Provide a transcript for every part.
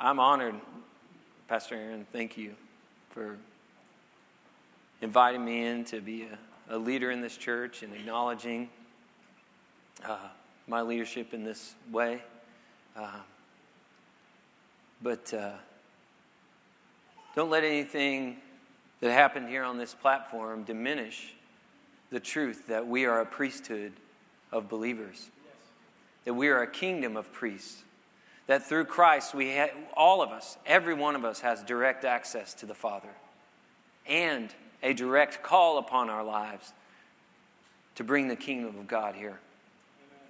I'm honored, Pastor Aaron. Thank you for inviting me in to be a, a leader in this church and acknowledging uh, my leadership in this way. Uh, but uh, don't let anything that happened here on this platform diminish the truth that we are a priesthood of believers, that we are a kingdom of priests that through Christ, we ha- all of us, every one of us, has direct access to the Father and a direct call upon our lives to bring the kingdom of God here, Amen.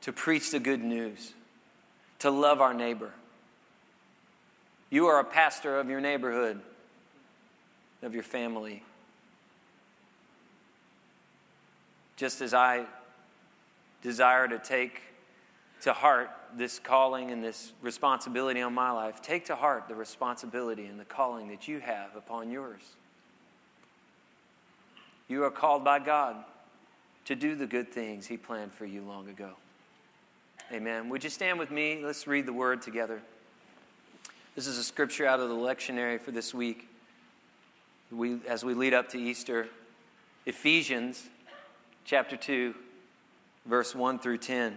to preach the good news, to love our neighbor. You are a pastor of your neighborhood, of your family. Just as I desire to take to heart this calling and this responsibility on my life. Take to heart the responsibility and the calling that you have upon yours. You are called by God to do the good things He planned for you long ago. Amen. Would you stand with me? Let's read the word together. This is a scripture out of the lectionary for this week. We, as we lead up to Easter, Ephesians chapter 2, verse 1 through 10.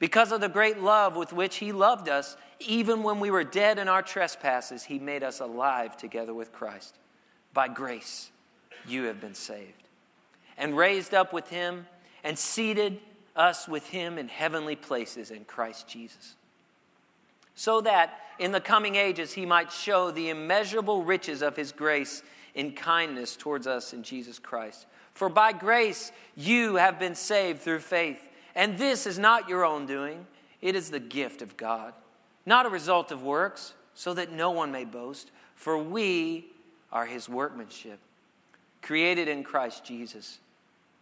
because of the great love with which He loved us, even when we were dead in our trespasses, He made us alive together with Christ. By grace, you have been saved. And raised up with Him and seated us with Him in heavenly places in Christ Jesus. So that in the coming ages He might show the immeasurable riches of His grace in kindness towards us in Jesus Christ. For by grace you have been saved through faith. And this is not your own doing, it is the gift of God, not a result of works, so that no one may boast. For we are his workmanship, created in Christ Jesus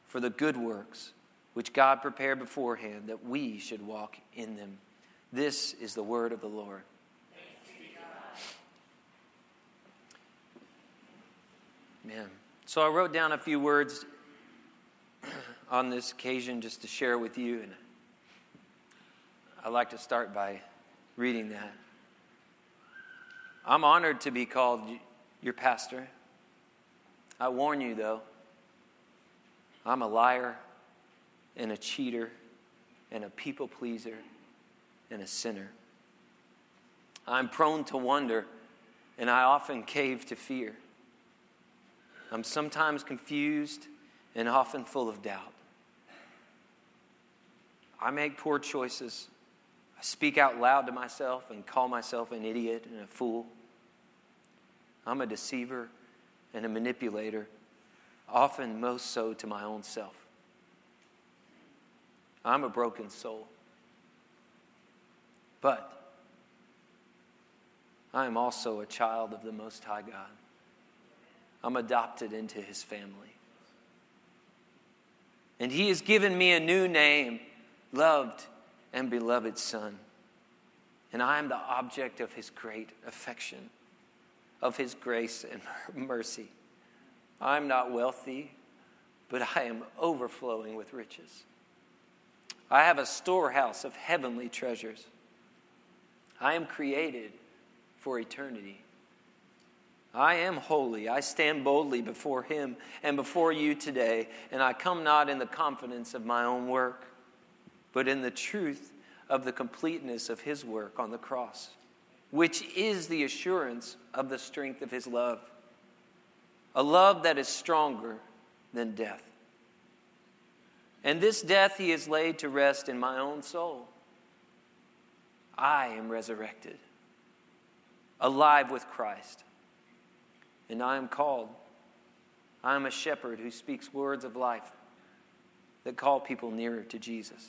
for the good works which God prepared beforehand that we should walk in them. This is the word of the Lord. Amen. So I wrote down a few words on this occasion just to share with you. And I'd like to start by reading that. I'm honored to be called your pastor. I warn you, though, I'm a liar and a cheater and a people pleaser and a sinner. I'm prone to wonder and I often cave to fear. I'm sometimes confused and often full of doubt. I make poor choices. I speak out loud to myself and call myself an idiot and a fool. I'm a deceiver and a manipulator, often most so to my own self. I'm a broken soul. But I am also a child of the Most High God. I'm adopted into His family. And He has given me a new name loved and beloved Son. And I am the object of his great affection, of his grace and mercy. I'm not wealthy, but I am overflowing with riches. I have a storehouse of heavenly treasures. I am created for eternity. I am holy. I stand boldly before him and before you today, and I come not in the confidence of my own work but in the truth of the completeness of his work on the cross, which is the assurance of the strength of his love, a love that is stronger than death. And this death he has laid to rest in my own soul. I am resurrected, alive with Christ, and I am called. I am a shepherd who speaks words of life that call people nearer to Jesus.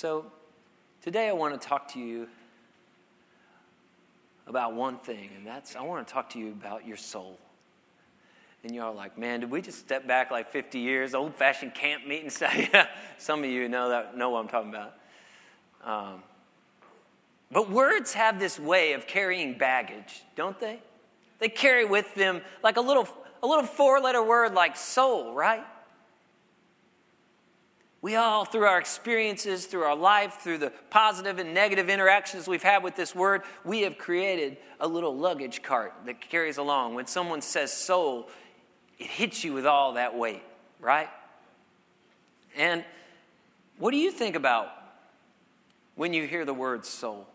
So, today I want to talk to you about one thing, and that's I want to talk to you about your soul. And you're all like, man, did we just step back like 50 years, old fashioned camp meeting stuff? some of you know, that, know what I'm talking about. Um, but words have this way of carrying baggage, don't they? They carry with them like a little, a little four letter word like soul, right? We all, through our experiences, through our life, through the positive and negative interactions we've had with this word, we have created a little luggage cart that carries along. When someone says soul, it hits you with all that weight, right? And what do you think about when you hear the word soul?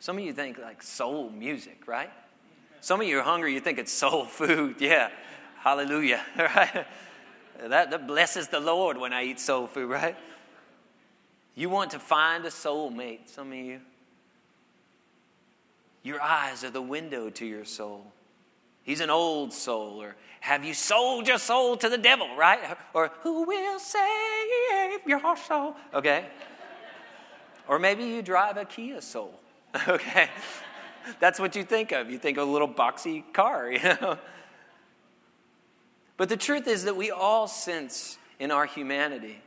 Some of you think like soul music, right? Some of you are hungry, you think it's soul food. Yeah, hallelujah, right? That, that blesses the Lord when I eat soul food, right? You want to find a soulmate, some of you. Your eyes are the window to your soul. He's an old soul, or have you sold your soul to the devil, right? Or who will save your soul? Okay. Or maybe you drive a Kia Soul, okay? That's what you think of. You think of a little boxy car, you know? But the truth is that we all sense in our humanity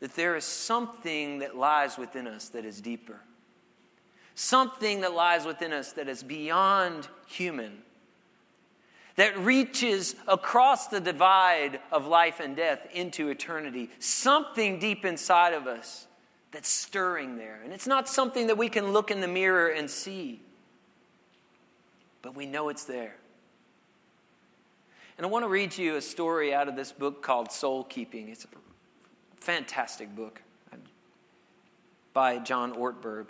that there is something that lies within us that is deeper. Something that lies within us that is beyond human, that reaches across the divide of life and death into eternity. Something deep inside of us that's stirring there. And it's not something that we can look in the mirror and see, but we know it's there. And I want to read you a story out of this book called Soul Keeping. It's a fantastic book um, by John Ortberg.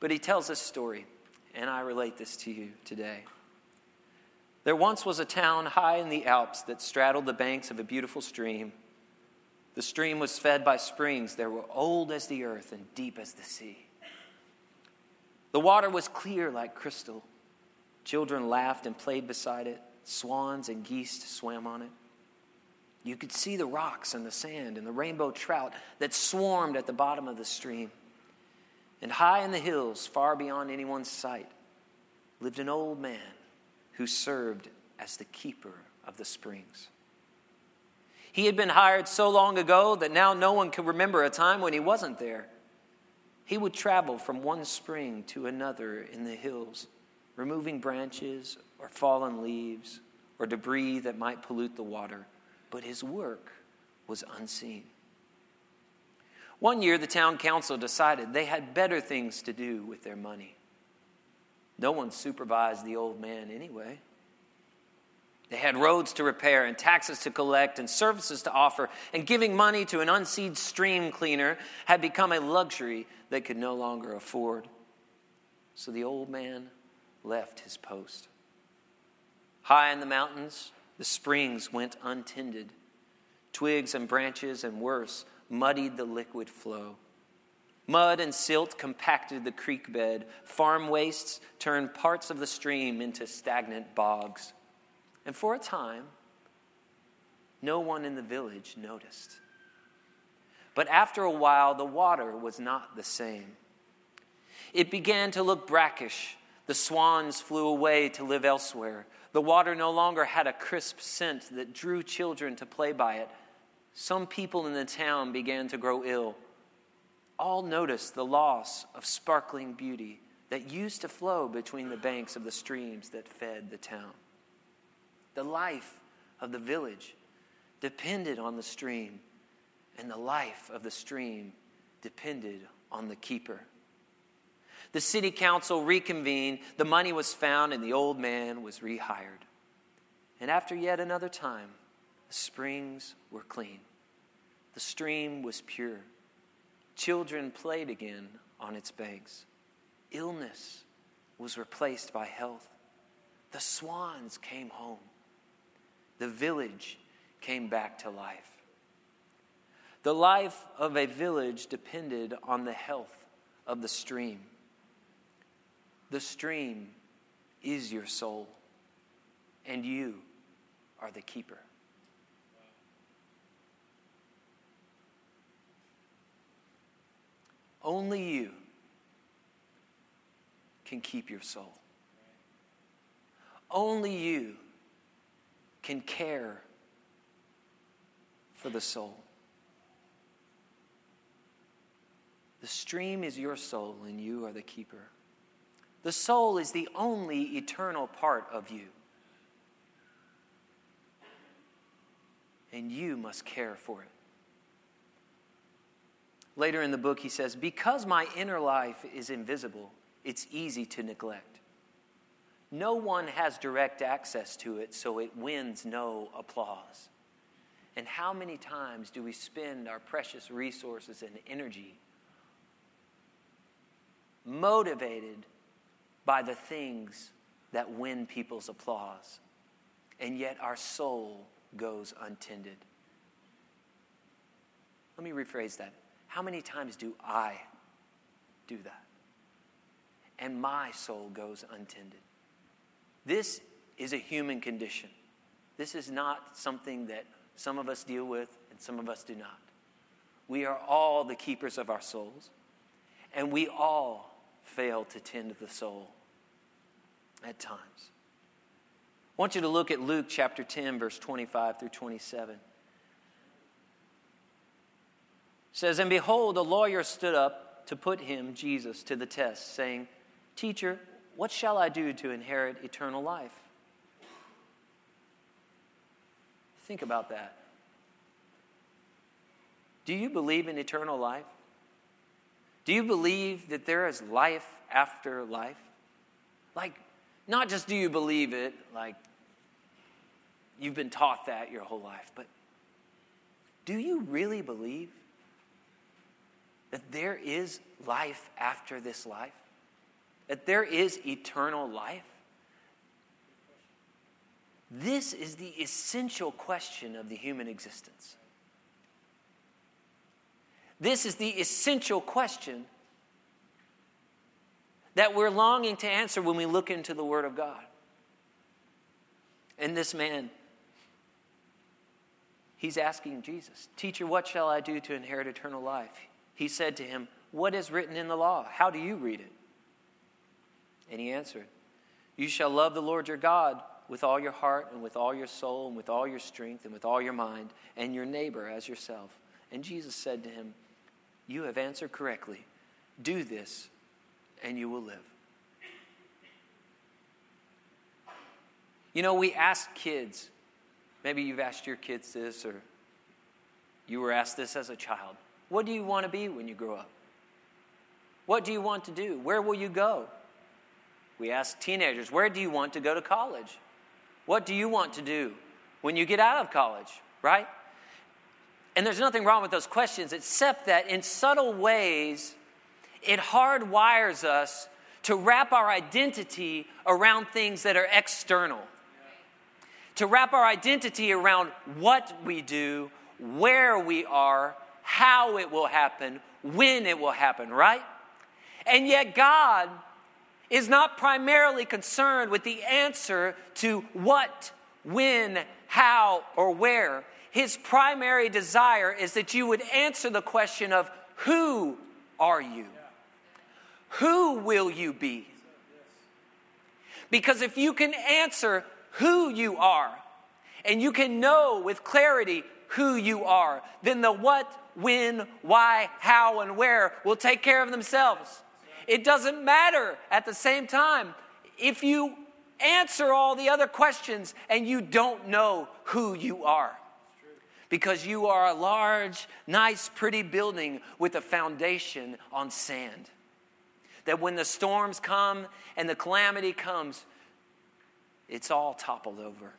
But he tells this story, and I relate this to you today. There once was a town high in the Alps that straddled the banks of a beautiful stream. The stream was fed by springs that were old as the earth and deep as the sea. The water was clear like crystal. Children laughed and played beside it. Swans and geese swam on it. You could see the rocks and the sand and the rainbow trout that swarmed at the bottom of the stream. And high in the hills, far beyond anyone's sight, lived an old man who served as the keeper of the springs. He had been hired so long ago that now no one could remember a time when he wasn't there. He would travel from one spring to another in the hills, removing branches or fallen leaves or debris that might pollute the water, but his work was unseen. One year, the town council decided they had better things to do with their money. No one supervised the old man anyway. They had roads to repair and taxes to collect and services to offer, and giving money to an unseed stream cleaner had become a luxury they could no longer afford. So the old man left his post. High in the mountains, the springs went untended. Twigs and branches, and worse, muddied the liquid flow. Mud and silt compacted the creek bed. Farm wastes turned parts of the stream into stagnant bogs. And for a time, no one in the village noticed. But after a while, the water was not the same. It began to look brackish. The swans flew away to live elsewhere. The water no longer had a crisp scent that drew children to play by it. Some people in the town began to grow ill. All noticed the loss of sparkling beauty that used to flow between the banks of the streams that fed the town. The life of the village depended on the stream, and the life of the stream depended on the keeper. The city council reconvened, the money was found, and the old man was rehired. And after yet another time, the springs were clean, the stream was pure. Children played again on its banks. Illness was replaced by health. The swans came home. The village came back to life. The life of a village depended on the health of the stream. The stream is your soul, and you are the keeper. Only you can keep your soul. Only you can care for the soul. The stream is your soul, and you are the keeper. The soul is the only eternal part of you. And you must care for it. Later in the book, he says, Because my inner life is invisible, it's easy to neglect. No one has direct access to it, so it wins no applause. And how many times do we spend our precious resources and energy motivated by the things that win people's applause, and yet our soul goes untended? Let me rephrase that. How many times do I do that? And my soul goes untended. This is a human condition. This is not something that some of us deal with and some of us do not. We are all the keepers of our souls, and we all fail to tend the soul at times. I want you to look at Luke chapter 10, verse 25 through 27. says, And behold, a lawyer stood up to put him, Jesus, to the test, saying, Teacher, what shall I do to inherit eternal life? Think about that. Do you believe in eternal life? Do you believe that there is life after life? Like, not just do you believe it, like you've been taught that your whole life, but do you really believe that there is life after this life? That there is eternal life? This is the essential question of the human existence. This is the essential question that we're longing to answer when we look into the Word of God. And this man, he's asking Jesus, Teacher, what shall I do to inherit eternal life? He said to him, What is written in the law? How do you read it? And he answered, You shall love the Lord your God with all your heart and with all your soul and with all your strength and with all your mind, and your neighbor as yourself. And Jesus said to him, You have answered correctly. Do this, and you will live. You know, we ask kids, maybe you've asked your kids this, or you were asked this as a child. What do you want to be when you grow up? What do you want to do? Where will you go? We ask teenagers, where do you want to go to college? What do you want to do when you get out of college, right? And there's nothing wrong with those questions, except that in subtle ways, it hardwires us to wrap our identity around things that are external, to wrap our identity around what we do, where we are, how it will happen, when it will happen, right? And yet, God is not primarily concerned with the answer to what, when, how, or where. His primary desire is that you would answer the question of who are you? Who will you be? Because if you can answer who you are and you can know with clarity who you are, then the what, when, why, how, and where will take care of themselves. It doesn't matter at the same time if you answer all the other questions and you don't know who you are. Because you are a large, nice, pretty building with a foundation on sand. That when the storms come and the calamity comes, it's all toppled over.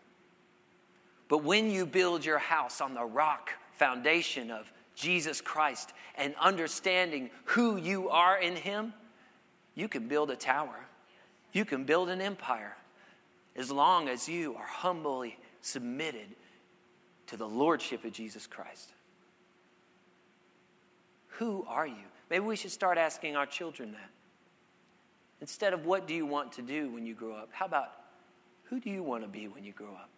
But when you build your house on the rock foundation of Jesus Christ and understanding who you are in Him, you can build a tower. You can build an empire as long as you are humbly submitted to the Lordship of Jesus Christ. Who are you? Maybe we should start asking our children that. Instead of what do you want to do when you grow up, how about who do you want to be when you grow up?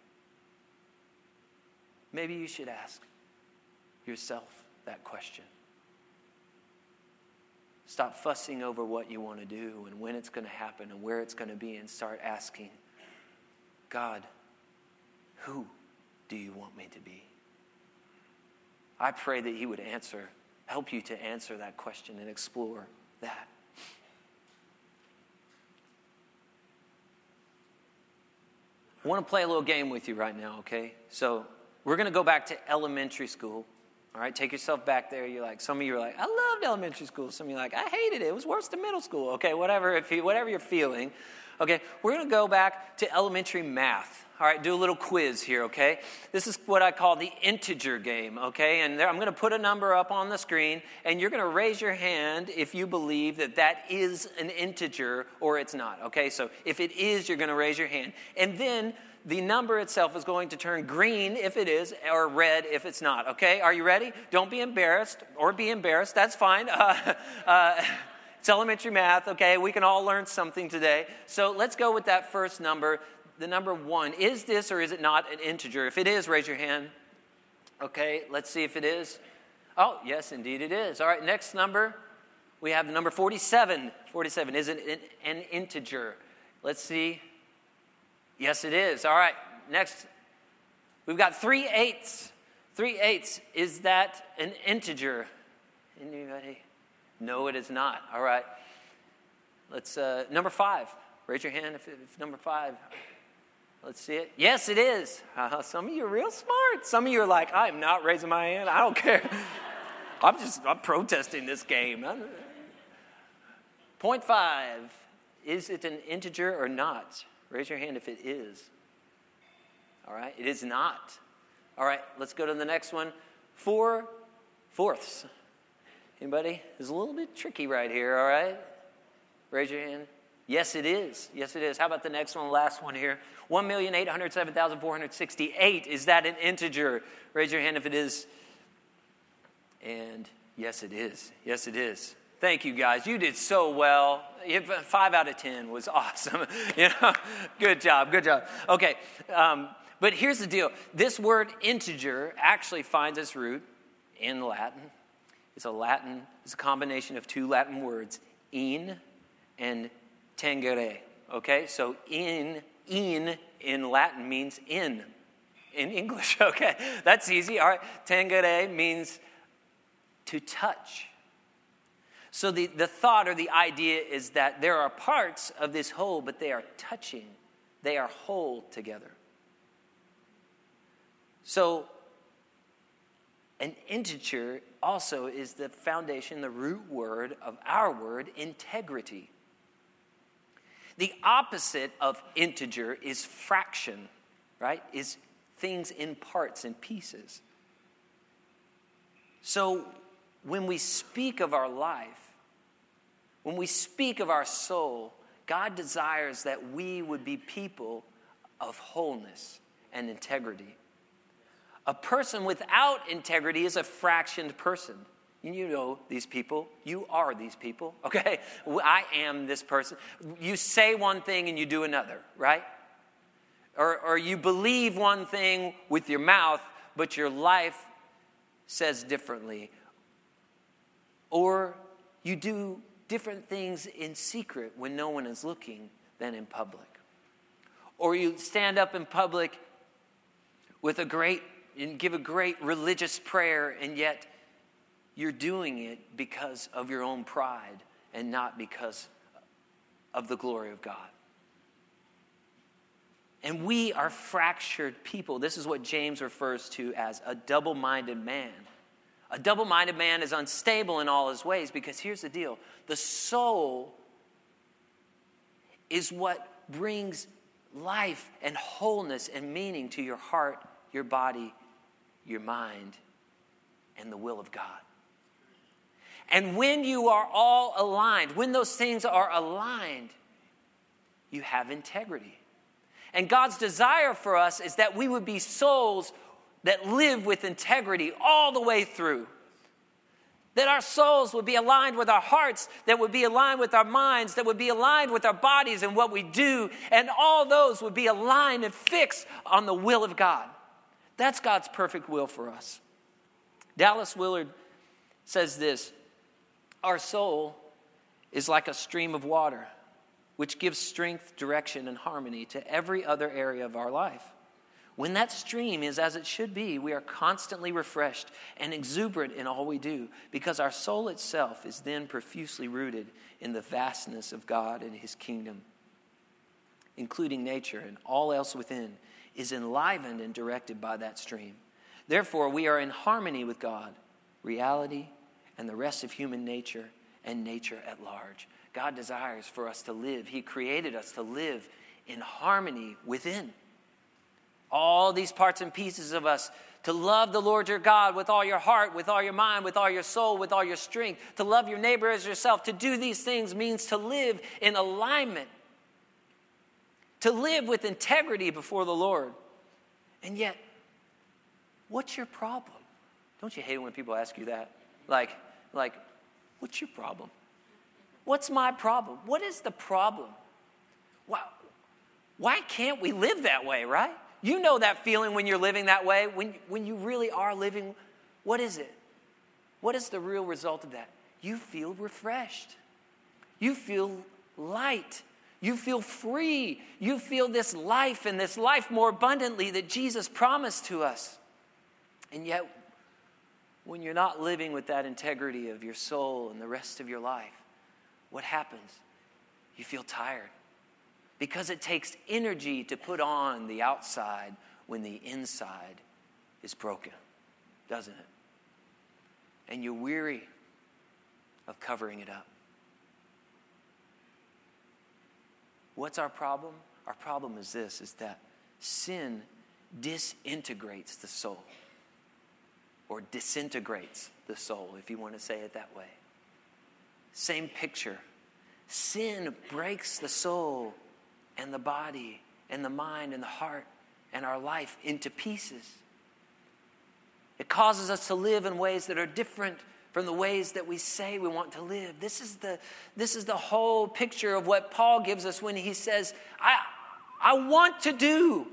Maybe you should ask yourself that question. Stop fussing over what you want to do and when it's going to happen and where it's going to be and start asking, God, who do you want me to be? I pray that He would answer, help you to answer that question and explore that. I want to play a little game with you right now, okay? So we're going to go back to elementary school. All right, take yourself back there. You're like, some of you are like, I loved elementary school. Some of you are like, I hated it. It was worse than middle school. Okay, whatever, if you, whatever you're feeling. Okay, we're going to go back to elementary math. All right, do a little quiz here, okay? This is what I call the integer game, okay? And there, I'm going to put a number up on the screen, and you're going to raise your hand if you believe that that is an integer or it's not, okay? So if it is, you're going to raise your hand. And then the number itself is going to turn green if it is, or red if it's not. Okay, are you ready? Don't be embarrassed or be embarrassed. That's fine. Uh, uh, it's elementary math, okay? We can all learn something today. So let's go with that first number, the number one. Is this or is it not an integer? If it is, raise your hand. Okay, let's see if it is. Oh, yes, indeed it is. All right, next number. We have the number 47. 47. Is it an integer? Let's see. Yes, it is. All right, next. We've got three eighths. Three eighths, is that an integer? Anybody? No, it is not. All right. Let's, uh, number five. Raise your hand if, if number five. Let's see it. Yes, it is. Uh, some of you are real smart. Some of you are like, I'm not raising my hand. I don't care. I'm just, I'm protesting this game. Point five. Is it an integer or not? Raise your hand if it is. All right, it is not. All right, let's go to the next one. Four fourths. Anybody? It's a little bit tricky right here, all right? Raise your hand. Yes, it is. Yes, it is. How about the next one, last one here? 1,807,468. Is that an integer? Raise your hand if it is. And yes, it is. Yes, it is. Thank you guys. You did so well. Five out of 10 was awesome. you know, good job. Good job. Okay. Um, but here's the deal this word integer actually finds its root in Latin. It's a Latin, it's a combination of two Latin words, in and tangere. Okay? So in, in in Latin means in. In English, okay? That's easy. All right. Tangere means to touch so the, the thought or the idea is that there are parts of this whole, but they are touching, they are whole together. So an integer also is the foundation, the root word of our word, integrity. The opposite of integer is fraction, right? Is things in parts and pieces. So when we speak of our life, when we speak of our soul, God desires that we would be people of wholeness and integrity. A person without integrity is a fractioned person. You know these people. You are these people, okay? I am this person. You say one thing and you do another, right? Or, or you believe one thing with your mouth, but your life says differently. Or you do different things in secret when no one is looking than in public. Or you stand up in public with a great and give a great religious prayer, and yet you're doing it because of your own pride and not because of the glory of God. And we are fractured people. This is what James refers to as a double minded man. A double minded man is unstable in all his ways because here's the deal the soul is what brings life and wholeness and meaning to your heart, your body, your mind, and the will of God. And when you are all aligned, when those things are aligned, you have integrity. And God's desire for us is that we would be souls that live with integrity all the way through. That our souls would be aligned with our hearts, that would be aligned with our minds, that would be aligned with our bodies and what we do, and all those would be aligned and fixed on the will of God. That's God's perfect will for us. Dallas Willard says this Our soul is like a stream of water, which gives strength, direction, and harmony to every other area of our life. When that stream is as it should be, we are constantly refreshed and exuberant in all we do because our soul itself is then profusely rooted in the vastness of God and His kingdom, including nature and all else within, is enlivened and directed by that stream. Therefore, we are in harmony with God, reality, and the rest of human nature and nature at large. God desires for us to live, He created us to live in harmony within all these parts and pieces of us to love the Lord your God with all your heart, with all your mind, with all your soul, with all your strength, to love your neighbor as yourself. To do these things means to live in alignment, to live with integrity before the Lord. And yet, what's your problem? Don't you hate it when people ask you that? Like, like, what's your problem? What's my problem? What is the problem? Why, why can't we live that way, right? You know that feeling when you're living that way, when, when you really are living. What is it? What is the real result of that? You feel refreshed. You feel light. You feel free. You feel this life and this life more abundantly that Jesus promised to us. And yet, when you're not living with that integrity of your soul and the rest of your life, what happens? You feel tired because it takes energy to put on the outside when the inside is broken, doesn't it? And you're weary of covering it up. What's our problem? Our problem is this is that sin disintegrates the soul or disintegrates the soul if you want to say it that way. Same picture. Sin breaks the soul and the body and the mind and the heart and our life into pieces. It causes us to live in ways that are different from the ways that we say we want to live. This is the, this is the whole picture of what Paul gives us when he says, I, I want to do.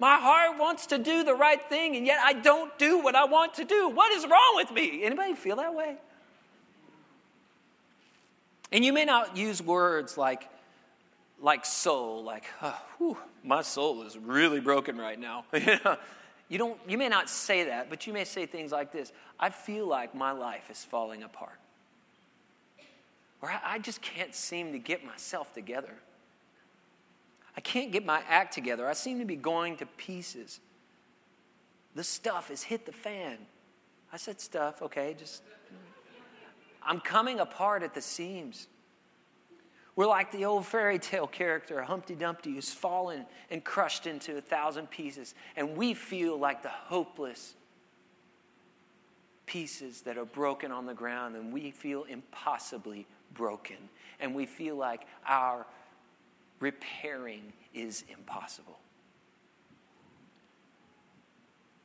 My heart wants to do the right thing, and yet I don't do what I want to do. What is wrong with me? Anybody feel that way? And you may not use words like like soul, like, oh, whew, my soul is really broken right now. you, don't, you may not say that, but you may say things like this I feel like my life is falling apart. Or I, I just can't seem to get myself together. I can't get my act together. I seem to be going to pieces. The stuff has hit the fan. I said stuff, okay, just. I'm coming apart at the seams. We're like the old fairy tale character, Humpty Dumpty, who's fallen and crushed into a thousand pieces. And we feel like the hopeless pieces that are broken on the ground, and we feel impossibly broken. And we feel like our repairing is impossible.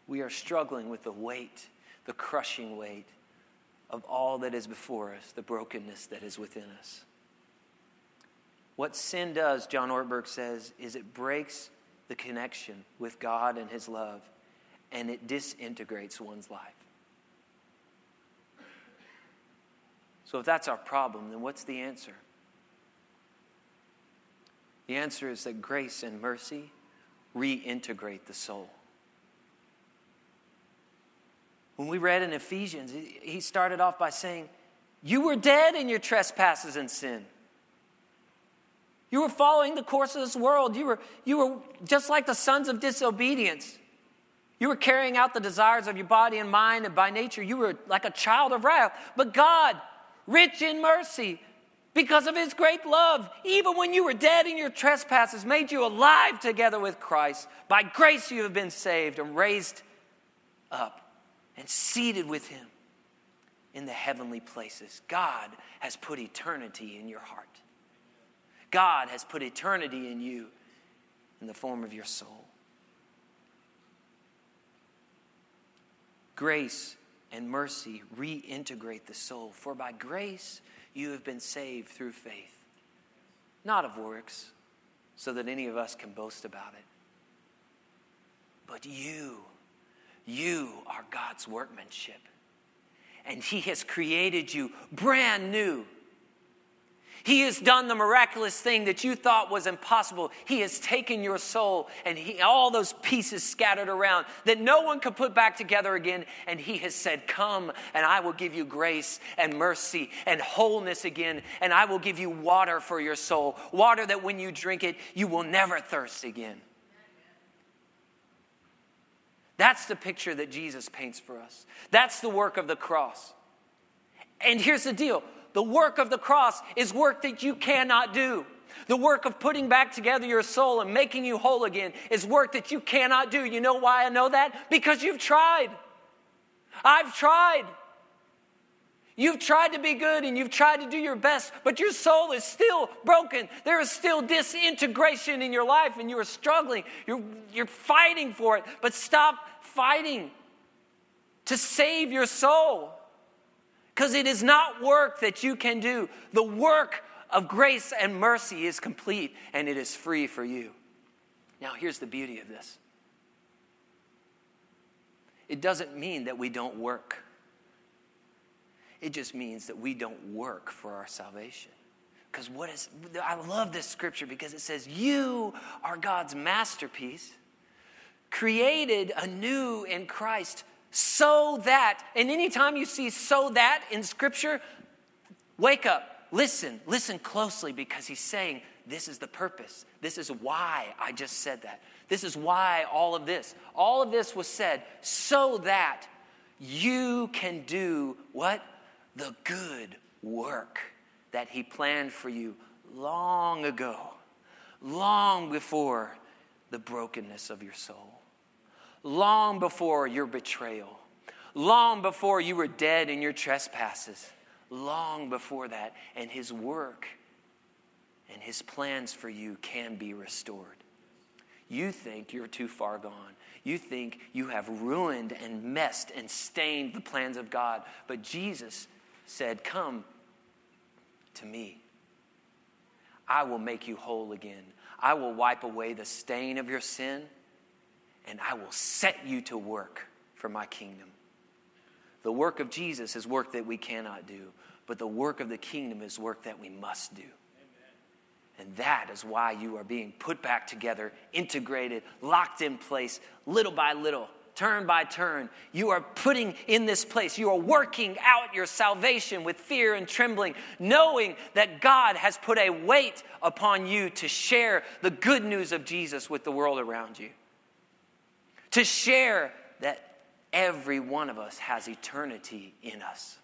We are struggling with the weight, the crushing weight of all that is before us, the brokenness that is within us. What sin does, John Ortberg says, is it breaks the connection with God and His love, and it disintegrates one's life. So, if that's our problem, then what's the answer? The answer is that grace and mercy reintegrate the soul. When we read in Ephesians, he started off by saying, You were dead in your trespasses and sin. You were following the course of this world. You were, you were just like the sons of disobedience. You were carrying out the desires of your body and mind, and by nature, you were like a child of wrath. But God, rich in mercy, because of his great love, even when you were dead in your trespasses, made you alive together with Christ. By grace, you have been saved and raised up and seated with him in the heavenly places. God has put eternity in your heart. God has put eternity in you in the form of your soul. Grace and mercy reintegrate the soul, for by grace you have been saved through faith, not of works, so that any of us can boast about it. But you, you are God's workmanship, and He has created you brand new He has done the miraculous thing that you thought was impossible. He has taken your soul and he, all those pieces scattered around that no one could put back together again. And He has said, Come, and I will give you grace and mercy and wholeness again. And I will give you water for your soul. Water that when you drink it, you will never thirst again. That's the picture that Jesus paints for us. That's the work of the cross. And here's the deal the work of the cross is work that you cannot do. The work of putting back together your soul and making you whole again is work that you cannot do. You know why I know that? Because you've tried. I've tried. You've tried to be good and you've tried to do your best, but your soul is still broken. There is still disintegration in your life and you are struggling. You're, you're fighting for it, but stop fighting to save your soul because it is not work that you can do. The work of grace and mercy is complete and it is free for you. Now, here's the beauty of this it doesn't mean that we don't work, it just means that we don't work for our salvation. Because what is, I love this scripture because it says, You are God's masterpiece, created anew in Christ so that, and anytime you see so that in Scripture, wake up, listen, listen closely because he's saying, this is the purpose. This is why I just said that. This is why all of this, all of this was said so that you can do what? The good work that he planned for you long ago, long before the brokenness of your soul long before your betrayal, long before you were dead in your trespasses, long before that. And His work and His plans for you can be restored. You think you're too far gone. You think you have ruined and messed and stained the plans of God. But Jesus said, Come to me. I will make you whole again. I will wipe away the stain of your sin and I will set you to work for my kingdom. The work of Jesus is work that we cannot do, but the work of the kingdom is work that we must do. And that is why you are being put back together, integrated, locked in place, little by little, turn by turn. You are putting in this place. You are working out your salvation with fear and trembling, knowing that God has put a weight upon you to share the good news of Jesus with the world around you to share that every one of us has eternity in us.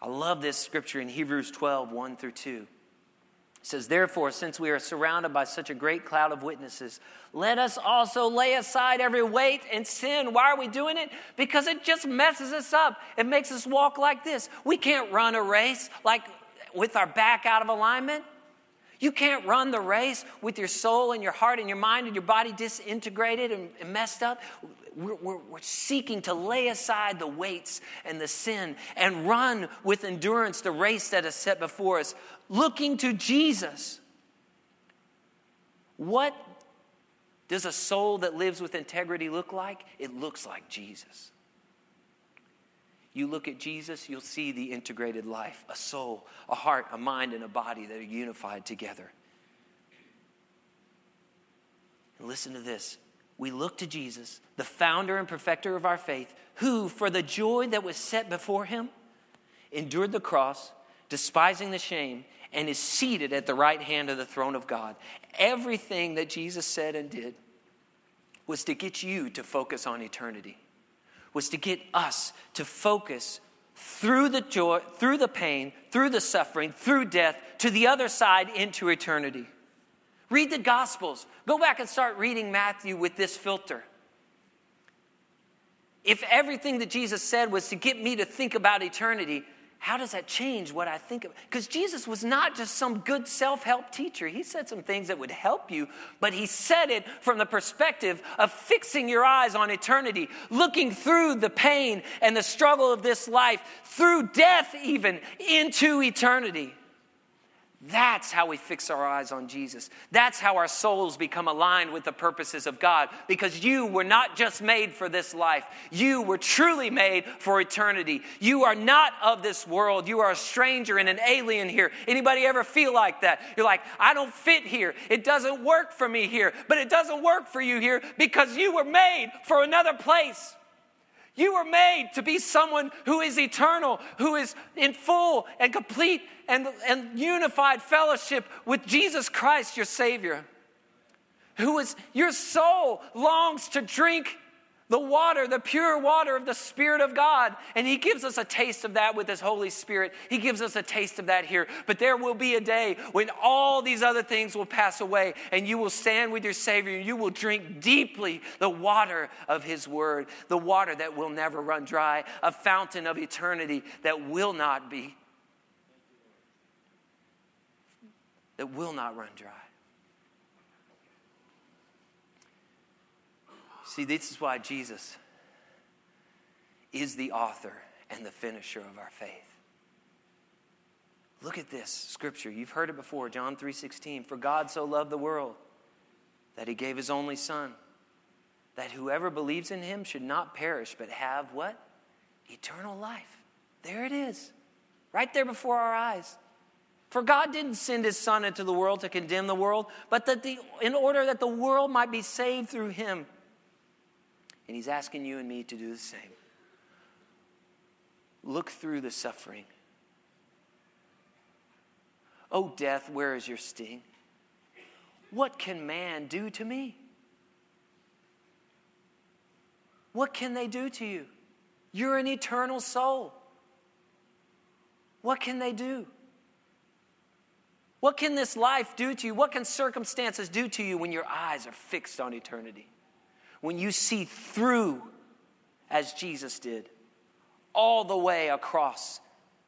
I love this scripture in Hebrews 12, 1 through 2. It says, Therefore, since we are surrounded by such a great cloud of witnesses, let us also lay aside every weight and sin. Why are we doing it? Because it just messes us up. It makes us walk like this. We can't run a race like with our back out of alignment. You can't run the race with your soul and your heart and your mind and your body disintegrated and, and messed up. We're, we're, we're, seeking to lay aside the weights and the sin and run with endurance the race that is set before us, looking to Jesus. What does a soul that lives with integrity look like? It looks like Jesus. You look at Jesus, you'll see the integrated life a soul, a heart, a mind, and a body that are unified together. And listen to this. We look to Jesus, the founder and perfecter of our faith, who, for the joy that was set before him, endured the cross, despising the shame, and is seated at the right hand of the throne of God. Everything that Jesus said and did was to get you to focus on eternity was to get us to focus through the joy, through the pain, through the suffering, through death, to the other side into eternity. Read the Gospels. Go back and start reading Matthew with this filter. If everything that Jesus said was to get me to think about eternity, how does that change what I think of? Because Jesus was not just some good self help teacher. He said some things that would help you, but he said it from the perspective of fixing your eyes on eternity, looking through the pain and the struggle of this life, through death even, into eternity. That's how we fix our eyes on Jesus. That's how our souls become aligned with the purposes of God. Because you were not just made for this life, you were truly made for eternity. You are not of this world. You are a stranger and an alien here. Anybody ever feel like that? You're like, I don't fit here. It doesn't work for me here. But it doesn't work for you here because you were made for another place. You were made to be someone who is eternal, who is in full and complete and, and unified fellowship with Jesus Christ, your Savior. Who is your soul longs to drink the water, the pure water of the Spirit of God. And He gives us a taste of that with His Holy Spirit. He gives us a taste of that here. But there will be a day when all these other things will pass away and you will stand with your Savior and you will drink deeply the water of His Word, the water that will never run dry, a fountain of eternity that will not be, that will not run dry. See, this is why Jesus is the author and the finisher of our faith. Look at this scripture. You've heard it before, John 3:16. For God so loved the world that he gave his only son that whoever believes in him should not perish but have what? Eternal life. There it is. Right there before our eyes. For God didn't send his son into the world to condemn the world, but that the, in order that the world might be saved through him. And He's asking you and me to do the same. Look through the suffering. Oh, death, where is your sting? What can man do to me? What can they do to you? You're an eternal soul. What can they do? What can this life do to you? What can circumstances do to you when your eyes are fixed on eternity? When you see through, as Jesus did, all the way across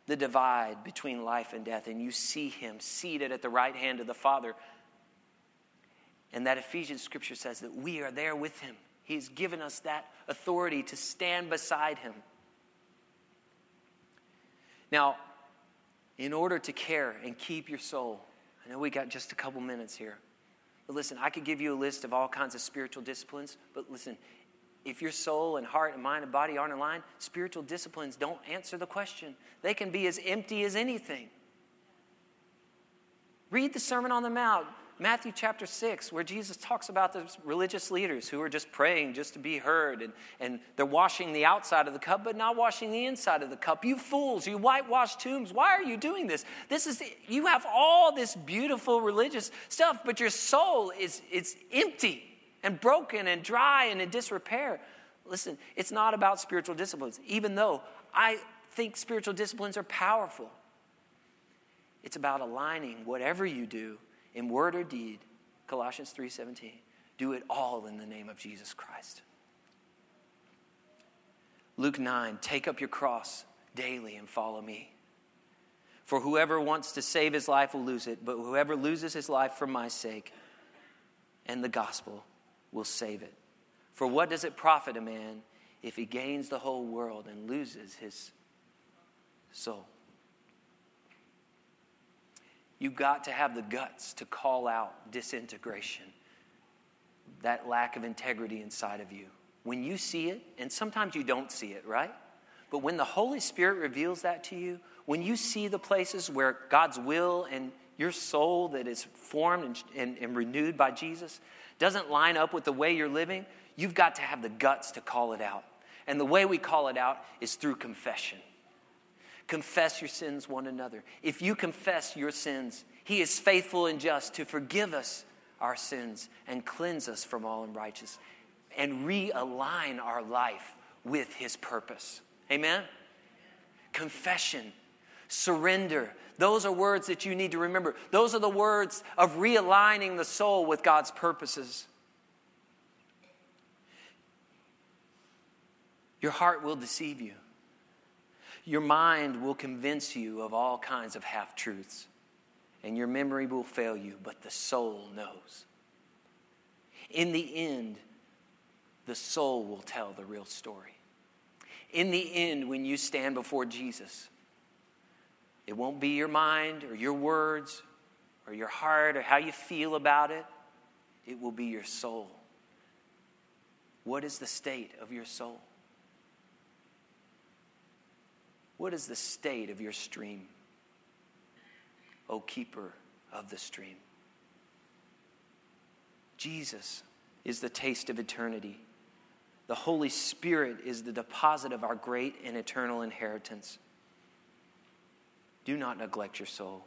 the divide between life and death, and you see him seated at the right hand of the Father. And that Ephesians scripture says that we are there with him. He's given us that authority to stand beside him. Now, in order to care and keep your soul, I know we got just a couple minutes here. Listen, I could give you a list of all kinds of spiritual disciplines, but listen, if your soul and heart and mind and body aren't aligned, spiritual disciplines don't answer the question. They can be as empty as anything. Read the Sermon on the Mount. Matthew chapter 6, where Jesus talks about the religious leaders who are just praying just to be heard, and, and they're washing the outside of the cup, but not washing the inside of the cup. You fools, you whitewash tombs, why are you doing this? This is you have all this beautiful religious stuff, but your soul is it's empty and broken and dry and in disrepair. Listen, it's not about spiritual disciplines, even though I think spiritual disciplines are powerful. It's about aligning whatever you do in word or deed, Colossians 3:17, do it all in the name of Jesus Christ. Luke 9, take up your cross daily and follow me. For whoever wants to save his life will lose it, but whoever loses his life for my sake and the gospel will save it. For what does it profit a man if he gains the whole world and loses his soul? You've got to have the guts to call out disintegration, that lack of integrity inside of you. When you see it, and sometimes you don't see it, right? But when the Holy Spirit reveals that to you, when you see the places where God's will and your soul that is formed and, and, and, renewed by Jesus doesn't line up with the way you're living, you've got to have the guts to call it out. And the way we call it out is through confession. Confess your sins one another. If you confess your sins, He is faithful and just to forgive us our sins and cleanse us from all unrighteousness and realign our life with His purpose. Amen? Confession, surrender. Those are words that you need to remember. Those are the words of realigning the soul with God's purposes. Your heart will deceive you. Your mind will convince you of all kinds of half truths, and your memory will fail you, but the soul knows. In the end, the soul will tell the real story. In the end, when you stand before Jesus, it won't be your mind or your words or your heart or how you feel about it. It will be your soul. What is the state of your soul? What is the state of your stream? O keeper of the stream. Jesus is the taste of eternity. The Holy Spirit is the deposit of our great and eternal inheritance. Do not neglect your soul.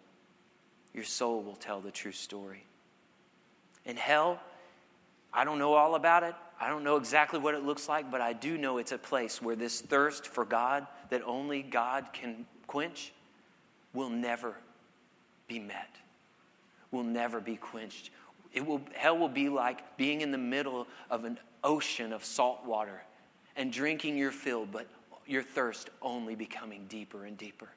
Your soul will tell the true story. In hell, I don't know all about it. I don't know exactly what it looks like, but I do know it's a place where this thirst for God that only God can quench will never be met, will never be quenched. It will, hell will be like being in the middle of an ocean of salt water and drinking your fill, but your thirst only becoming deeper and deeper.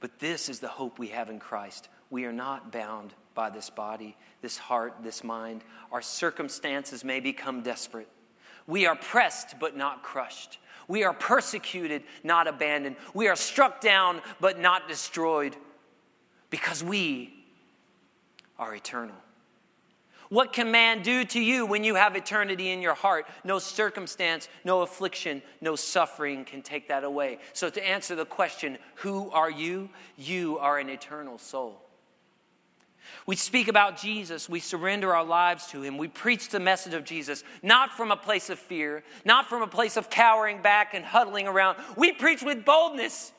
But this is the hope we have in Christ. We are not bound by this body, this heart, this mind. Our circumstances may become desperate. We are pressed but not crushed. We are persecuted, not abandoned. We are struck down but not destroyed because we are eternal. What can man do to you when you have eternity in your heart? No circumstance, no affliction, no suffering can take that away. So, to answer the question, who are you? You are an eternal soul. We speak about Jesus. We surrender our lives to Him. We preach the message of Jesus, not from a place of fear, not from a place of cowering back and huddling around. We preach with boldness.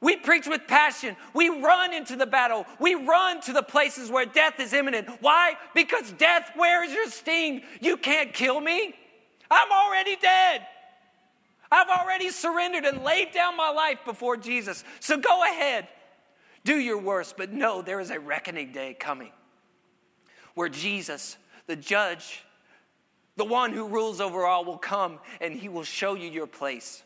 We preach with passion. We run into the battle. We run to the places where death is imminent. Why? Because death, where is your sting? You can't kill me. I'm already dead. I've already surrendered and laid down my life before Jesus. So go ahead, do your worst, but know there is a reckoning day coming where Jesus, the judge, the one who rules over all, will come and he will show you your place.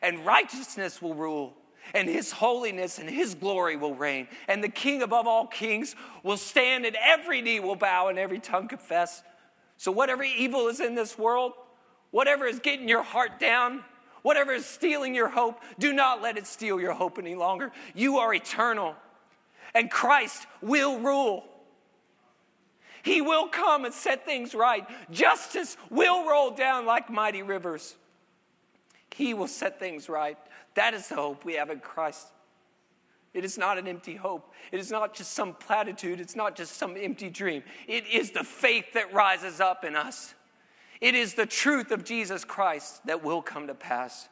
And righteousness will rule and his holiness and his glory will reign. And the king above all kings will stand, and every knee will bow and every tongue confess. So, whatever evil is in this world, whatever is getting your heart down, whatever is stealing your hope, do not let it steal your hope any longer. You are eternal, and Christ will rule. He will come and set things right. Justice will roll down like mighty rivers. He will set things right. That is the hope we have in Christ. It is not an empty hope. It is not just some platitude. It's not just some empty dream. It is the faith that rises up in us. It is the truth of Jesus Christ that will come to pass.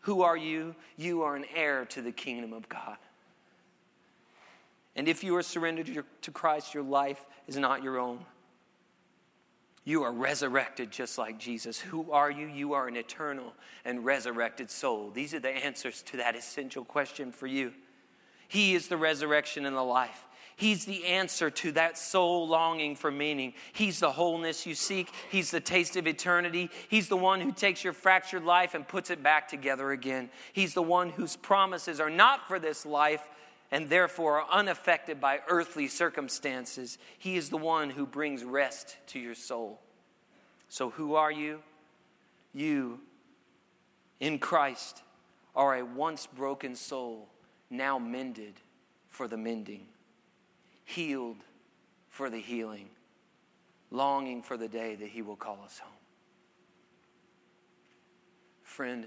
Who are you? You are an heir to the kingdom of God. And if you are surrendered to Christ, your life is not your own. You are resurrected just like Jesus. Who are you? You are an eternal and resurrected soul. These are the answers to that essential question for you. He is the resurrection and the life. He's the answer to that soul longing for meaning. He's the wholeness you seek. He's the taste of eternity. He's the one who takes your fractured life and puts it back together again. He's the one whose promises are not for this life, and therefore are unaffected by earthly circumstances. He is the one who brings rest to your soul. So, who are you? You, in Christ, are a once broken soul, now mended for the mending, healed for the healing, longing for the day that He will call us home. Friend,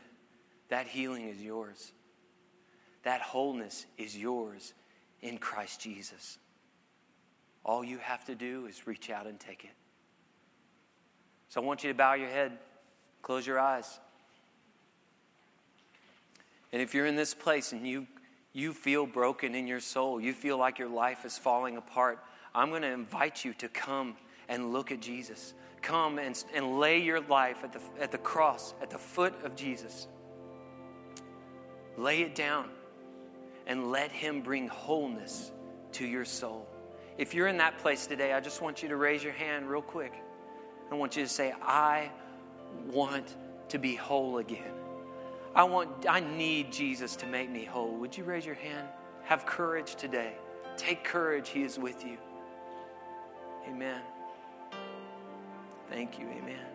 that healing is yours. That wholeness is yours in Christ Jesus. All you have to do is reach out and take it. So I want you to bow your head, close your eyes. And if you're in this place and you, you feel broken in your soul, you feel like your life is falling apart, I'm going to invite you to come and look at Jesus. Come and, and lay your life at the, at the cross, at the foot of Jesus. Lay it down and let Him bring wholeness to your soul. If you're in that place today, I just want you to raise your hand real quick. I want you to say, I want to be whole again. I want I need Jesus to make me whole. Would you raise your hand? Have courage today. Take courage, he is with you. Amen. Thank you. Amen.